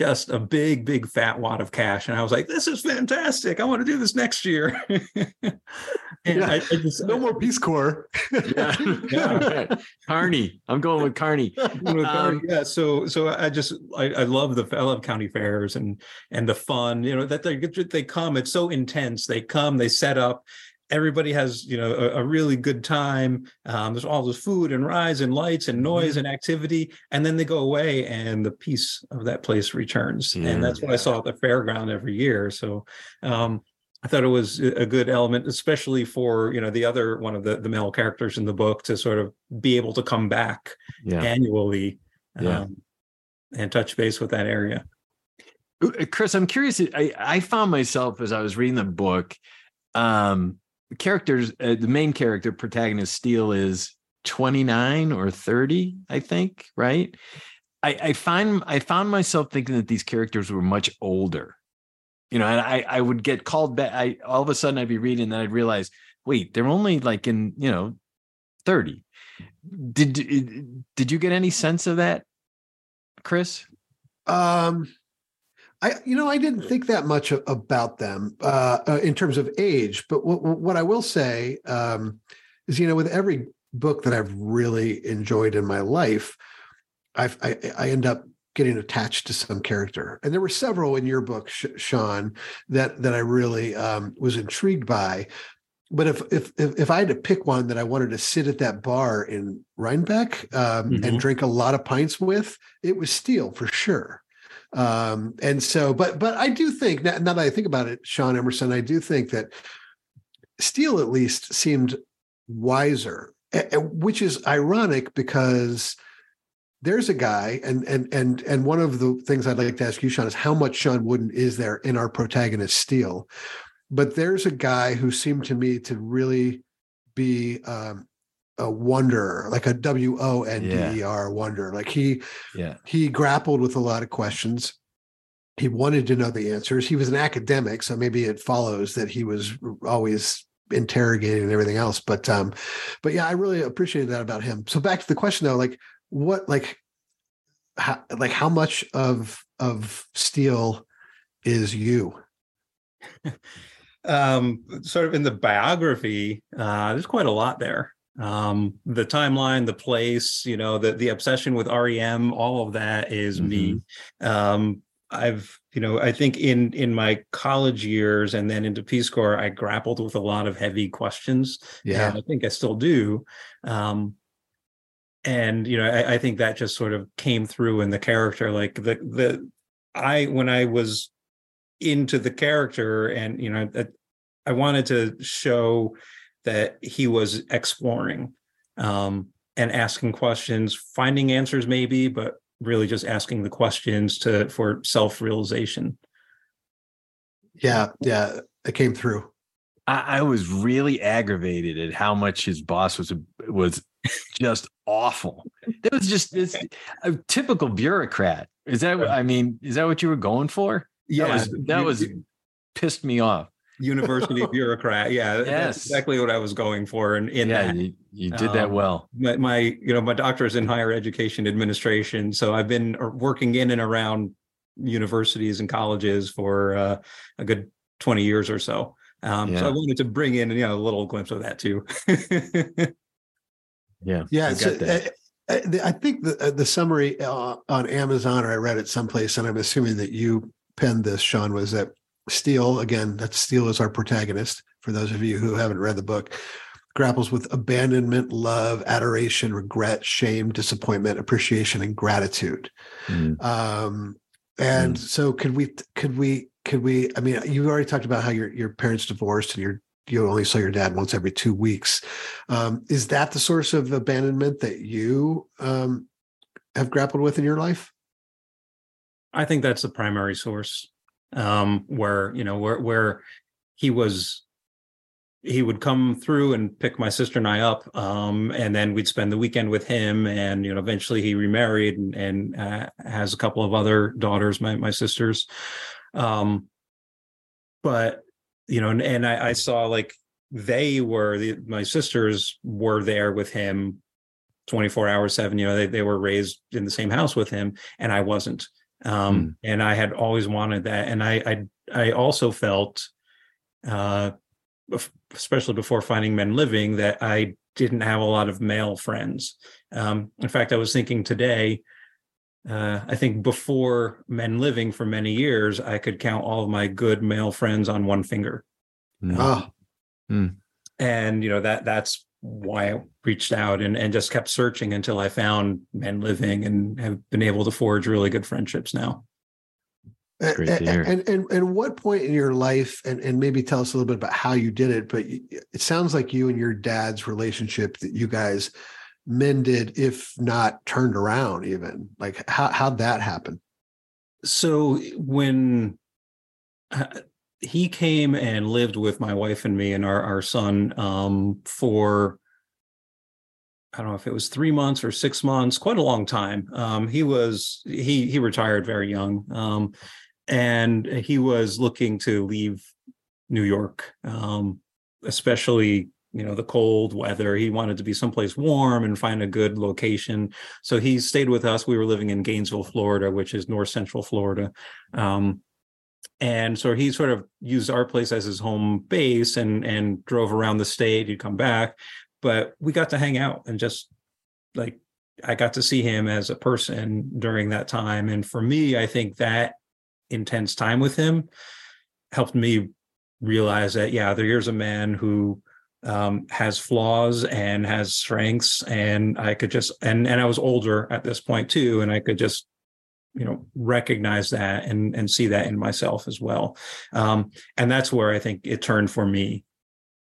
just a big, big fat wad of cash. And I was like, this is fantastic. I want to do this next year. and Yeah. I, I just, no more Peace Corps. Yeah. Yeah. Carney. I'm going with Carney. you know, Um, yeah so so i just I, I love the i love county fairs and and the fun you know that they they come it's so intense they come they set up everybody has you know a, a really good time um, there's all this food and rides and lights and noise and activity and then they go away and the peace of that place returns Yeah. and that's what i saw at the fairground every year so um I thought it was a a good element, especially for you know the other one of the the male characters in the book to sort of be able to come back Yeah. annually Yeah. um, and touch base with that area. Uh, Chris, I'm curious. I, I found myself as I was reading the book, um, characters, uh, the main character, protagonist Steele is 29 or 30, I think, right? I, I find I found myself thinking that these characters were much older. You know, and I, I would get called back. I all of a sudden I'd be reading and then I'd realize, wait, they're only like in, you know, 30. Did did you get any sense of that, Chris? Um, I you know I didn't think that much about them uh, uh, in terms of age, but what, what I will say um, is you know with every book that I've really enjoyed in my life, I've, I I end up getting attached to some character, and there were several in your book, Sean, that that I really um, was intrigued by. But if, if if if I had to pick one that I wanted to sit at that bar in Rhinebeck um, Mhm. and drink a lot of pints with, it was Steele for sure. Um, and so, but but I do think now, now that I think about it, Sean Emerson, I do think that Steele at least seemed wiser, which is ironic because there's a guy, and and and and one of the things I'd like to ask you, Sean, is how much Sean Wooden is there in our protagonist Steele? But there's a guy who seemed to me to really be um, a wonder, like a W O N D E R wonder. Like he Yeah. he grappled with a lot of questions. He wanted to know the answers. He was an academic, so maybe it follows that he was always interrogating and everything else. But um, but yeah, I really appreciated that about him. So back to the question though, like what like how like how much of of Steele is you? Um, sort of in the biography, uh, there's quite a lot there. Um, the timeline, the place, you know, the the obsession with REM, all of that is me. Um, I've, you know, I think in in my college years and then into Peace Corps, I grappled with a lot of heavy questions. and I think I still do. Um, and you know, I, I think that just sort of came through in the character. Like the the I when I was into the character, and you know, that I wanted to show that he was exploring um, and asking questions, finding answers, maybe, but really just asking the questions to for self realization. yeah, yeah, it came through. I, I was really aggravated at how much his boss was was just awful. That was just this a typical bureaucrat. Is that? I mean, is that what you were going for? that was that you- was pissed me off. University bureaucrat. Yeah, Yes. that's exactly what I was going for. And in yeah, that, you, you did that Um, well. my, my you know my doctorate is in higher education administration so i've been working in and around universities and colleges for uh, a good 20 years or so um, so i wanted to bring in you know a little glimpse of that too Yeah, Yeah, I that. uh, uh, I think the uh, the summary uh, on Amazon, or I read it someplace, and I'm assuming that you penned this, Sean, was that Steele again. That Steele is our protagonist. For those of you who haven't read the book, grapples with abandonment, love, adoration, regret, shame, disappointment, appreciation, and gratitude. Mm. Um, and mm. so, could we? Could we? Could we? I mean, you already talked about how your your parents divorced and your you only saw your dad once every two weeks. Um, is that the source of abandonment that you um, have grappled with in your life? I think that's the primary source, um, where you know where where he was he would come through and pick my sister and I up, um, and then we'd spend the weekend with him. And you know, eventually he remarried and, and uh, has a couple of other daughters, my my sisters. Um, but you know, and, and I, I, saw like they were the, my sisters were there with him 24 hours seven you know they, they were raised in the same house with him and i wasn't um, mm. and i had always wanted that and i i, I also felt uh, especially before finding men living that i didn't have a lot of male friends um, in fact i was thinking today uh, I think before Men Living for many years, I could count all of my good male friends on one finger. Mm. Mm. And you know that that's why I reached out and, and just kept searching until I found Men Living and have been able to forge really good friendships now. And, and, and and what point in your life and and maybe tell us a little bit about how you did it but it sounds like you and your dad's relationship that you guys mended, if not turned around, even? Like how how'd that happen? So when uh, he came and lived with my wife and me and our our son um, for I don't know if it was three months or six months, quite a long time. Um, he was he he retired very young, um, and he was looking to leave New York, um, especially you know the cold weather. He wanted to be someplace warm and find a good location. So he stayed with us. We were living in gainesville florida which is north central florida. Um, and so he sort of used our place as his home base and and drove around the state. He'd come back but we got to hang out and just like i got to see him as a person during that time. And for me i think that intense time with him helped me realize that yeah there's a man who um, has flaws and has strengths and i could just and and i was older at this point too and i could just you know recognize that and and see that in myself as well. Um, and that's where i think it turned for me.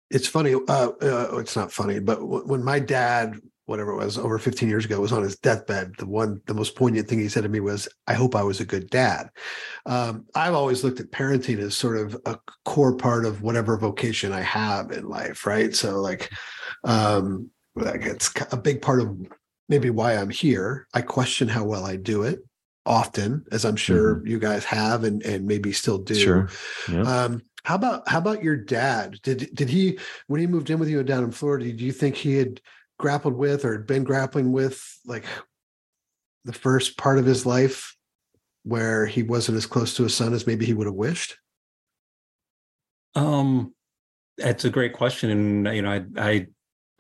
It's funny uh, uh, it's not funny but w- when my dad whatever it was over 15 years ago was on his deathbed the one the most poignant thing he said to me was i hope i was a good dad. Um, i've always looked at parenting as sort of a core part of whatever vocation i have in life right? So like um like it's a big part of maybe why i'm here. I question how well i do it often as i'm sure mm-hmm. you guys have and and maybe still do sure yep. um how about how about your dad did did he when he moved in with you down in florida do you think he had grappled with or been grappling with like the first part of his life where he wasn't as close to his son as maybe he would have wished? Um, that's a great question, and you know, I I,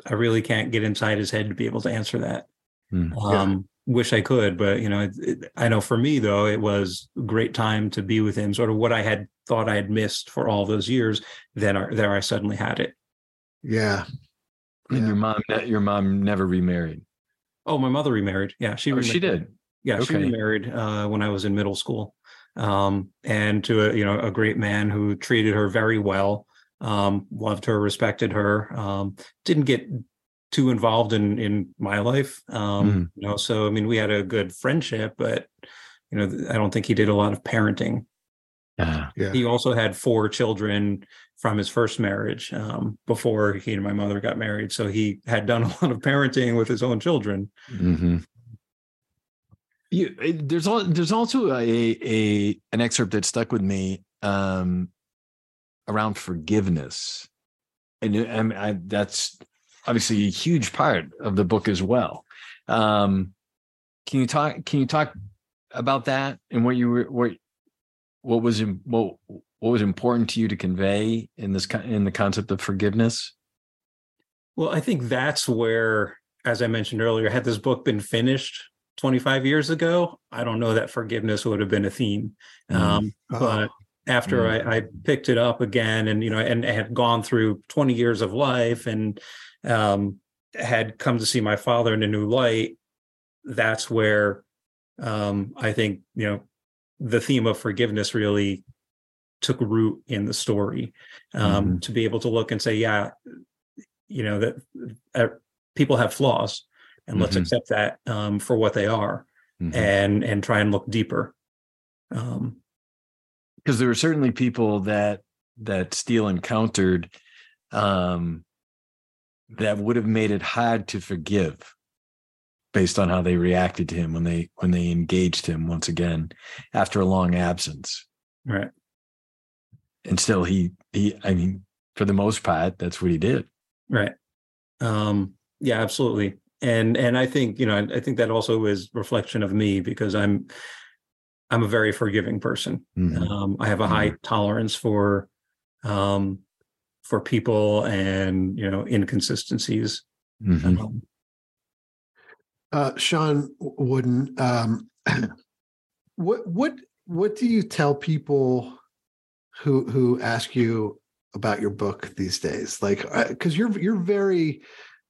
I really can't get inside his head to be able to answer that. Mm, um, yeah. Wish I could, but you know, it, it, I know for me though, it was a great time to be with him. Sort of what I had thought I had missed for all those years. Then there I suddenly had it. Yeah, and yeah. your mom, your mom never remarried. Oh, my mother remarried. Yeah, she. Oh, she did. Yeah, okay. she remarried uh, when I was in middle school, um, and to a you know a great man who treated her very well, um, loved her, respected her. Um, didn't get too involved in in my life, mm. you know. So I mean, we had a good friendship, but you know, I don't think he did a lot of parenting. Yeah. yeah. He also had four children from his first marriage um, before he and my mother got married. So he had done a lot of parenting with his own children. Mm-hmm. You, eh, there's all, there's also a, a an excerpt that stuck with me um, around forgiveness, and I, I, that's obviously a huge part of the book as well. Um, can you talk? Can you talk about that and what you were what what was what what was important to you to convey in this in the concept of forgiveness? Well, I think that's where, as I mentioned earlier, had this book been finished 25 years ago, I don't know that forgiveness would have been a theme. Mm. Um, oh. But after mm. I, I, picked it up again, and you know, and had gone through 20 years of life, and um, had come to see my father in a new light, that's where um, I think you know the theme of forgiveness really took root in the story. Um, Mm-hmm. To be able to look and say, yeah, you know that uh, people have flaws, and let's Mhm. accept that um, for what they are, Mhm. and and try and look deeper. Um, because there were certainly people that that Steele encountered um, that would have made it hard to forgive based on how they reacted to him when they when they engaged him once again after a long absence right. and still he he i mean for the most part that's what he did Right. Um, yeah, absolutely. And and I think, you know, I, I think that also is reflection of me because I'm I'm a very forgiving person. Mhm. Um, I have a high tolerance for um for people and you know inconsistencies. Mhm. Um, Uh, Sean Wooden, um, what what what do you tell people who who ask you about your book these days? Like, because you're you're very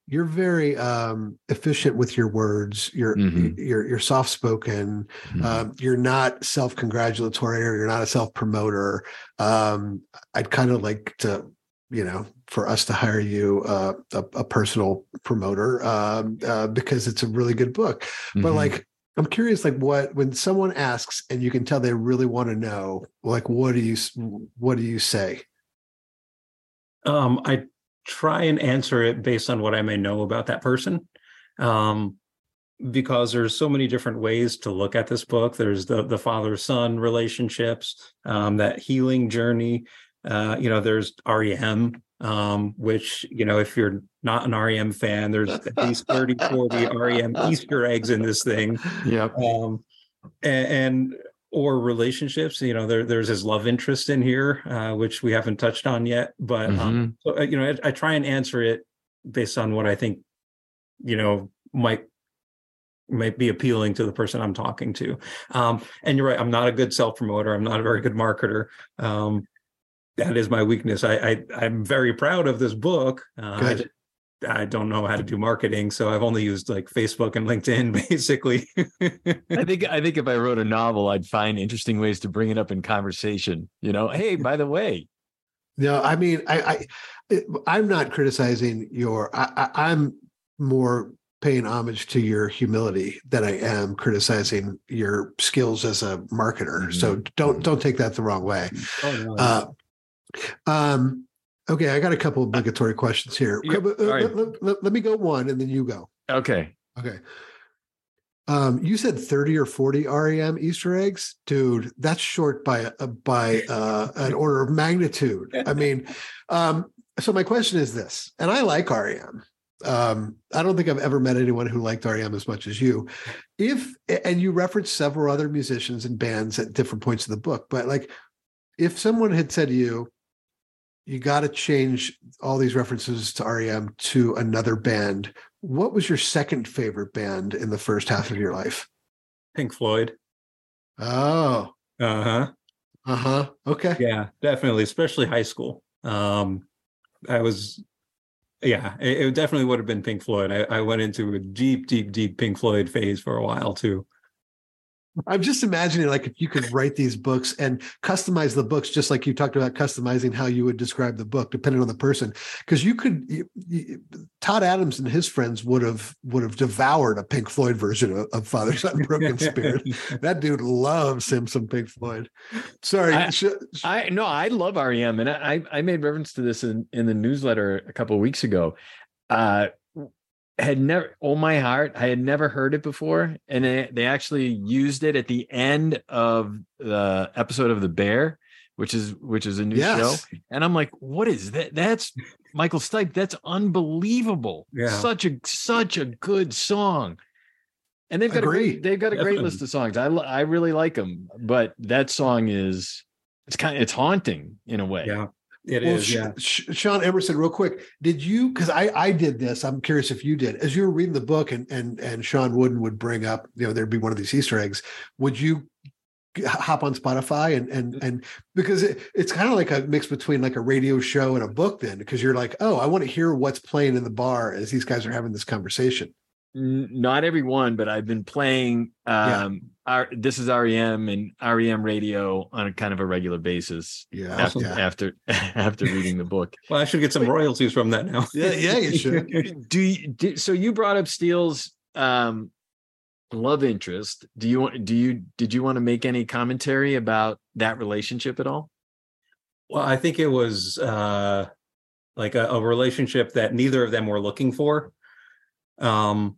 you're very um, efficient with your words. You're Mhm. you're you're soft spoken. Mhm. Um, you're not self congratulatory or you're not a self promoter. Um, I'd kind of like to, you know, for us to hire you uh, a, a personal promoter um, uh, because it's a really good book. But Mhm. like, I'm curious, like, what when someone asks and you can tell they really want to know, like, what do you what do you say? um, I try and answer it based on what I may know about that person. Um, because there's so many different ways to look at this book. There's the the father son relationships, um, that healing journey. Uh, you know, there's REM, um, which you know, if you're not an REM fan, there's at least 30, 40 REM Easter eggs in this thing. Yep. Um and, and or relationships you know there there's his love interest in here uh which we haven't touched on yet but um so, uh, you know I, I try and answer it based on what i think you know might might be appealing to the person i'm talking to. Um and you're right i'm not a good self promoter i'm not a very good marketer um that is my weakness i, I i'm very proud of this book uh, I Good. just- I don't know how to do marketing, so I've only used like Facebook and LinkedIn basically. I think I think if I wrote a novel, I'd find interesting ways to bring it up in conversation. You know, hey, by the way, No, I mean, I, I I'm not criticizing your. I, I, I'm more paying homage to your humility than I am criticizing your skills as a marketer. So don't don't take that the wrong way. oh, no, Uh, um, okay, I got a couple obligatory questions here. Yeah, uh, all right. let, let- let- let me go one, and then you go. okay, Okay. Um, you said 30 or 40 REM Easter eggs, dude. That's short by a by uh, an order of magnitude. I mean, um, so my question is this, and I like REM. Um, I don't think I've ever met anyone who liked REM as much as you. If and you referenced several other musicians and bands at different points of the book, but like if someone had said to you, you got to change all these references to REM to another band. What was your second favorite band in the first half of your life? Pink Floyd. Oh, Uh huh. uh huh. Okay. Yeah, definitely, especially high school. Um, I was, yeah, it, it definitely would have been Pink Floyd. I, I went into a deep, deep, deep Pink Floyd phase for a while too. I'm just imagining like if you could write these books and customize the books, just like you talked about customizing how you would describe the book, depending on the person. Because you could, you, you, Todd Adams and his friends would have would have devoured a Pink Floyd version of, of Father Son Broken Spirit. that dude loves him some Pink Floyd. Sorry, I- sh- I no, I love REM, and I I made reference to this in in the newsletter a couple of weeks ago. Uh, had never, oh my heart, I had never heard it before, and they they actually used it at the end of the episode of The Bear, which is which is a new Yes. show, and I'm like, what is that? That's Michael Stipe. That's unbelievable. Yeah. such a such a good song. And they've got a great, they've got a great Definitely. list of songs. I I really like them, but that song is it's kind of it's haunting in a way. yeah, it Well, is. Yeah. Sh- Sean Emerson, real quick, did you? Because I I did this. I'm curious if you did. As you were reading the book, and and and Sean Wooden would bring up, you know, there'd be one of these Easter eggs. Would you hop on Spotify and and mm. and because it, it's kind of like a mix between like a radio show and a book then because you're like oh I want to hear what's playing in the bar as these guys are having this conversation. Not every one, but I've been playing um yeah. our this is REM and REM radio on a kind of a regular basis. Yeah. After yeah. after, after reading the book. well, I should get some royalties from that now. yeah, yeah, you should. do you do, so you brought up Steele's um love interest do you want do you did you want to make any commentary about that relationship at all well i think it was uh like a, a relationship that neither of them were looking for um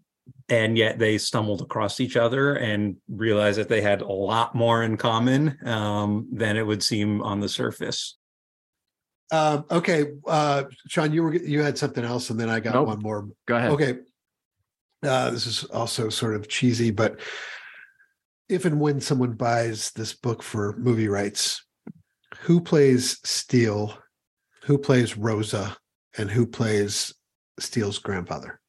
and yet they stumbled across each other and realized that they had a lot more in common um, than it would seem on the surface. Um, okay, uh, Sean, you were you had something else, and then I got nope. one more. Go ahead. Okay, uh, this is also sort of cheesy, but if and when someone buys this book for movie rights, who plays Steele, who plays Rosa, and who plays Steele's grandfather?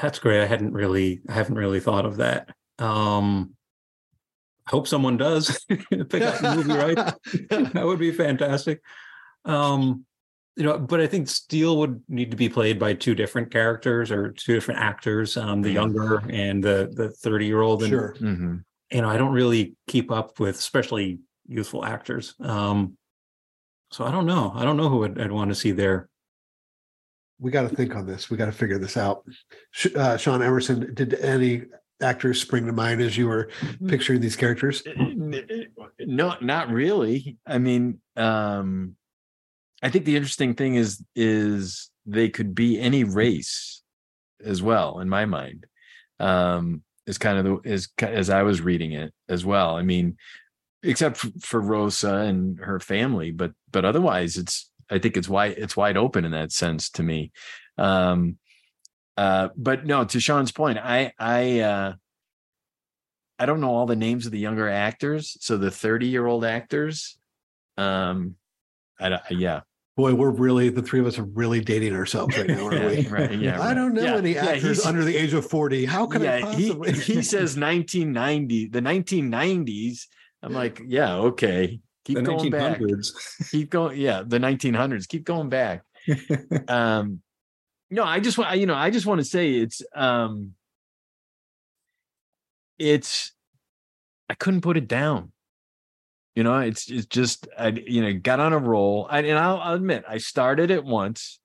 That's great. I hadn't really, I haven't really thought of that. Um, I hope someone does pick up the movie right. that would be fantastic. Um, you know, but I think Steele would need to be played by two different characters or two different actors, um, the younger and the the 30 year old. And, sure. Mm-hmm. You know, I don't really keep up with especially youthful actors. Um, so I don't know. I don't know who I'd, I'd want to see there. We got to think on this. We got to figure this out. Uh, Sean Emerson, did any actors spring to mind as you were picturing these characters? No, not really. I mean, um, I think the interesting thing is is they could be any race as well in my mind. Um is kind of the is as I was reading it as well. I mean, except for Rosa and her family, but but otherwise it's I think it's wide it's wide open in that sense to me. Um uh but no, to Sean's point, I I uh I don't know all the names of the younger actors, so the 30-year-old actors um I, don't, yeah, boy, we're really the three of us are really dating ourselves right now, aren't we? Right. Yeah. I don't know yeah, any actors under the age of 40. How can yeah, I possibly? He, he says 1990, the 1990s. I'm like, yeah, okay. Keep the going 1900s. back. Keep going. Yeah, the 1900s. Keep going back. um, no, I just want, you know, I just want to say it's, um, it's, I couldn't put it down. You know, it's it's just I you know got on a roll. I, and I'll, I'll admit I started it once,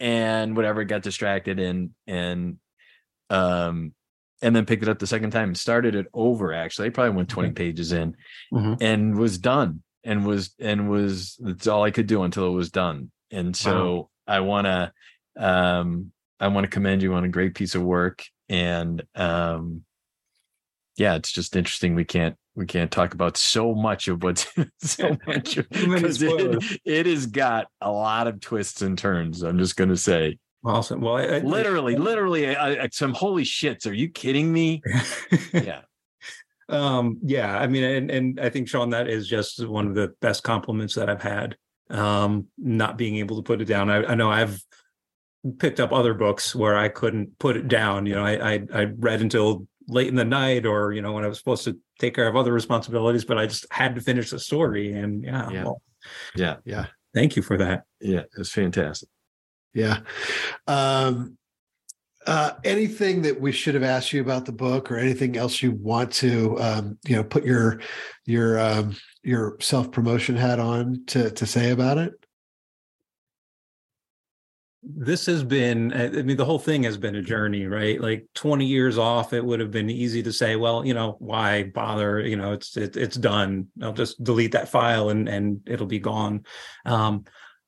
and whatever got distracted and and um and then picked it up the second time and started it over. Actually, I probably went twenty pages in, mm-hmm. and was done and was and was that's all I could do until it was done. And so wow. I want to um I want to commend you on a great piece of work and um yeah, it's just interesting we can't we can't talk about so much of what's so much because it, it has got a lot of twists and turns. I'm just going to say. Awesome. Well, I, I, literally, literally, I, some holy shits. Are you kidding me? yeah. Um, yeah. I mean, and and I think Sean, that is just one of the best compliments that I've had. Um, not being able to put it down. I, I know I've picked up other books where I couldn't put it down. You know, I I, I read until late in the night or you know when i was supposed to take care of other responsibilities but i just had to finish the story and yeah yeah well, yeah, yeah. thank you for that yeah it's fantastic yeah um uh anything that we should have asked you about the book or anything else you want to um you know put your your um your self promotion hat on to to say about it? This has been i mean the whole thing has been a journey right? Like 20 years off it would have been easy to say well you know why bother? You know it's it, it's done. I'll just delete that file and and it'll be gone. Um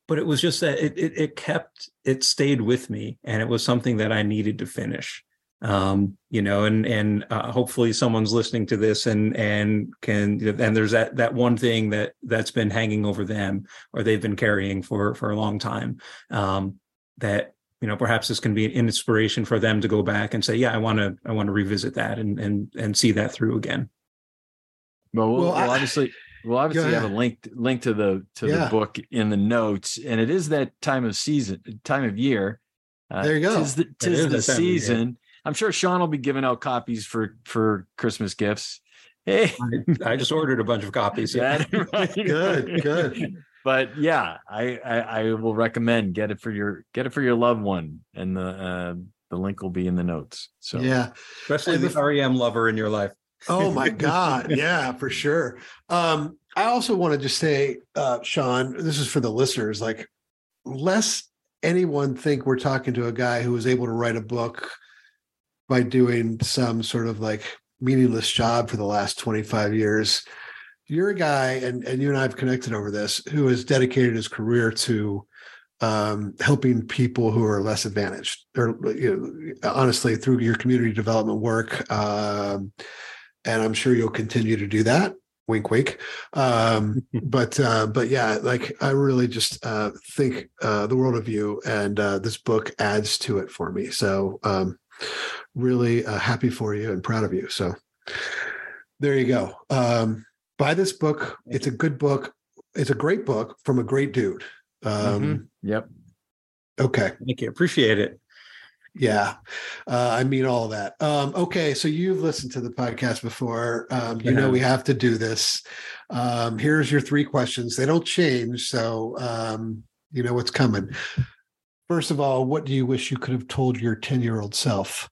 but it was just that it, it it kept it stayed with me and it was something that i needed to finish. Um you know and and uh, hopefully someone's listening to this and and can and there's that that one thing that that's been hanging over them or they've been carrying for for a long time um that you know perhaps this can be an inspiration for them to go back and say yeah i want to i want to revisit that and and and see that through again. Well we'll, well, we'll obviously we'll obviously have a link link to the to yeah. the book in the notes and it is that time of season time of year uh, there you go tis the, tis the season i'm sure sean will be giving out copies for for christmas gifts Hey, I, I just ordered a bunch of copies. Yeah. that- Good, good. But yeah, I, I I will recommend get it for your get it for your loved one, and the uh, the link will be in the notes. So Yeah. Especially And the the- REM lover in your life. Oh my God. Yeah, for sure. Um, I also want to just say, uh, Sean, this is for the listeners, like less anyone think we're talking to a guy who was able to write a book by doing some sort of like meaningless job for the last 25 years. You're a guy, and, and you and I have connected over this, who has dedicated his career to um, helping people who are less advantaged, or you know, honestly, through your community development work. Um, and I'm sure you'll continue to do that. Wink, wink. Um, but uh, but yeah, like I really just uh, think uh, the world of you, and uh, this book adds to it for me. So um, really uh, happy for you and proud of you. So there you go. Um, buy this book. It's a good book. It's a great book from a great dude. Um, Mhm. yep. Okay. Thank you. Appreciate it. Yeah, uh, I mean all of that. Um, okay, so you've listened to the podcast before. Um, you know we have to do this. Um, here's your three questions. They don't change, so um, you know what's coming. First of all, what do you wish you could have told your ten year old self?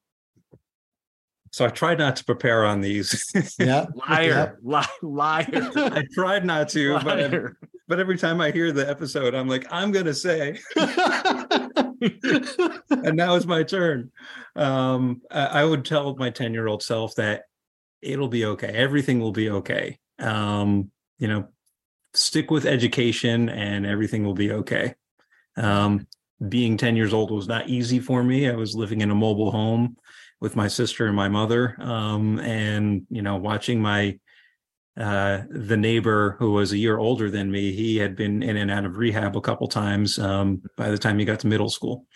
So I tried not to prepare on these. Yeah, Liar, li- liar, I tried not to, but but every time I hear the episode, I'm like, I'm gonna say, and now it's my turn. Um, I, I would tell my 10 year old self that it'll be okay. Everything will be okay. Um, you know, stick with education and everything will be okay. Um, being 10 years old was not easy for me. I was living in a mobile home with my sister and my mother. Um, and, you know, watching my uh, the neighbor who was a year older than me, he had been in and out of rehab a couple times um, by the time he got to middle school.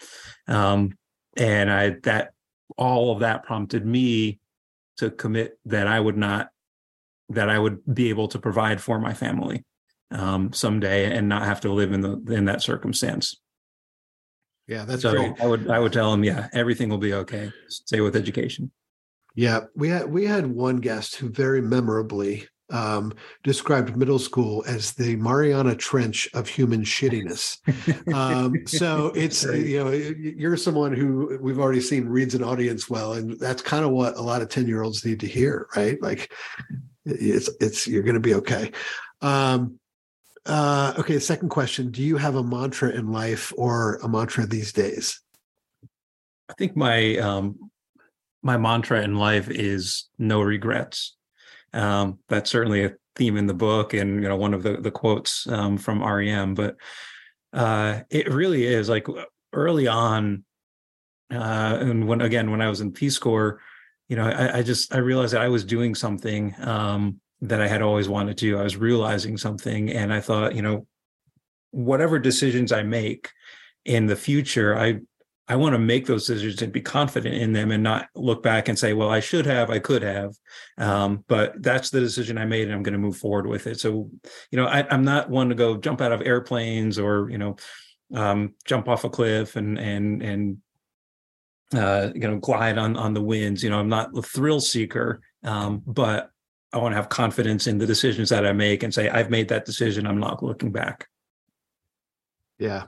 Um, and I that all of that prompted me to commit that I would not that I would be able to provide for my family um, someday and not have to live in the in that circumstance. yeah, that's so great. I would I would tell him, yeah, everything will be okay. Stay with education. Yeah, we had we had one guest who very memorably um, described middle school as the Mariana Trench of human shittiness. Um, so it's you know you're someone who we've already seen reads an audience well, and that's kind of what a lot of ten year olds need to hear, right? Like it's it's you're going to be okay. Um, uh, okay, second question: Do you have a mantra in life or a mantra these days? I think my um my mantra in life is no regrets. Um, that's certainly a theme in the book, and you know one of the the quotes um, from REM. But uh, it really is like early on, uh, and when again when I was in Peace Corps, you know, I, I just I realized that I was doing something um, that I had always wanted to. I was realizing something, and I thought, you know, whatever decisions I make in the future, I I want to make those decisions and be confident in them and not look back and say, well, I should have, I could have. Um, but that's the decision I made and I'm going to move forward with it. So, you know, I, I'm not one to go jump out of airplanes or, you know, um, jump off a cliff and, and, and, uh, you know, glide on, on the winds. You know, I'm not a thrill seeker, um, but I want to have confidence in the decisions that I make and say, I've made that decision. I'm not looking back. Yeah.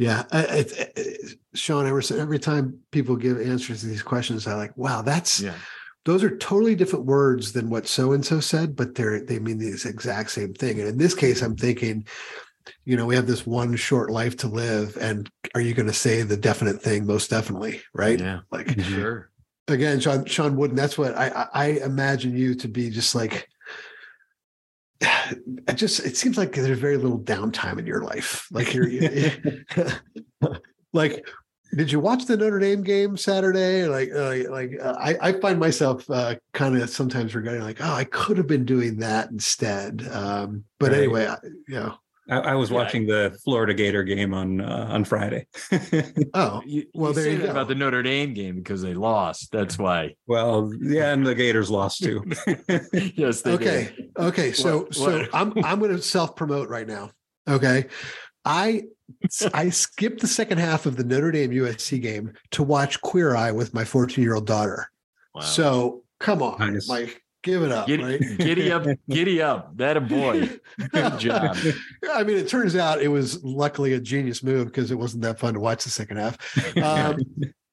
Yeah. I, I, eh, eh, I- Sean, every, every time people give answers to these questions, I like, wow, that's, Yeah. those are totally different words than what so-and-so said, but they're, they mean the exact same thing. And in this case, I'm thinking, you know, we have this one short life to live. And are you going to say the definite thing? Most definitely. Right. Yeah. Like mm-hmm. Sure. again, Sean, Sean Wooden, that's what I, I imagine you to be just like, I just, it seems like there's very little downtime in your life. Like you're, you like, did you watch the Notre Dame game Saturday? Like, uh, like uh, I, I find myself uh, kind of sometimes regretting, like, oh, I could have been doing that instead. Um, but Right. anyway, I, you know, I, I was Yeah. watching the Florida Gator game on uh, on Friday. oh, You, Well, you there say you go. about the Notre Dame game because they lost. That's why. well, yeah, and the Gators lost too. yes. They okay did. okay so What- so what- i'm i'm going to self promote right now okay i i skipped the second half of the notre dame usc game to watch queer eye with my 14 year old daughter Wow. so come on Nice. like Give it up, Giddy, right? giddy up, giddy up. That a boy. Good job. I mean, it turns out it was luckily a genius move because it wasn't that fun to watch the second half. Um,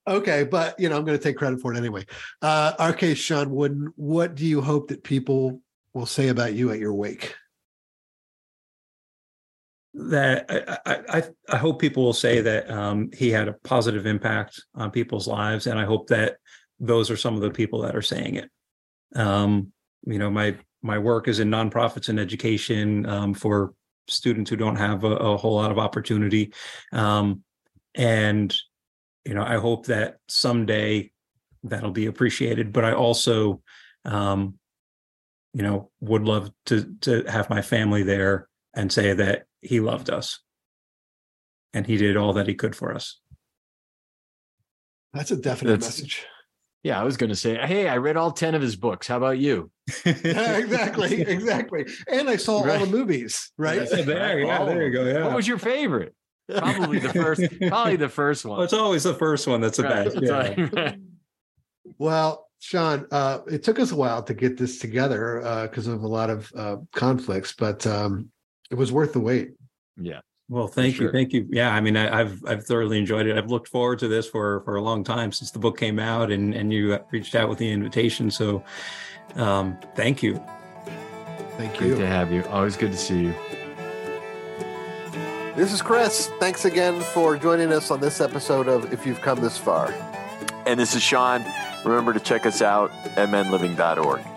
okay, but you know, I'm going to take credit for it anyway. Uh, our case, Sean Wooden, what do you hope that people will say about you at your wake? that I, I, I hope people will say that um, he had a positive impact on people's lives, and I hope that those are some of the people that are saying it. Um, you know, my my work is in nonprofits and education um, for students who don't have a, a whole lot of opportunity, um, and you know, I hope that someday that'll be appreciated. But I also, um, you know, would love to to have my family there and say that he loved us and he did all that he could for us. That's a definite That's- message. Yeah, I was going to say, hey, I read all 10 of his books. How about you? Yeah, exactly, exactly. And I saw all Right. the movies, right? Yeah, there, yeah, there you go. Yeah. What was your favorite? Probably the first, probably the first one. Well, it's always the first one that's the Right, best. Yeah. like- Well, Sean, uh, it took us a while to get this together because of a lot of uh, conflicts, but um, it was worth the wait. yeah. Well, thank sure. you, thank you. Yeah, I mean, I, I've I've thoroughly enjoyed it. I've looked forward to this for for a long time since the book came out, and and you reached out with the invitation. So, um, thank you. Thank Great you. to have you. Always good to see you. This is Chris. Thanks again for joining us on this episode of If You've Come This Far. And this is Sean. Remember to check us out at menliving.org.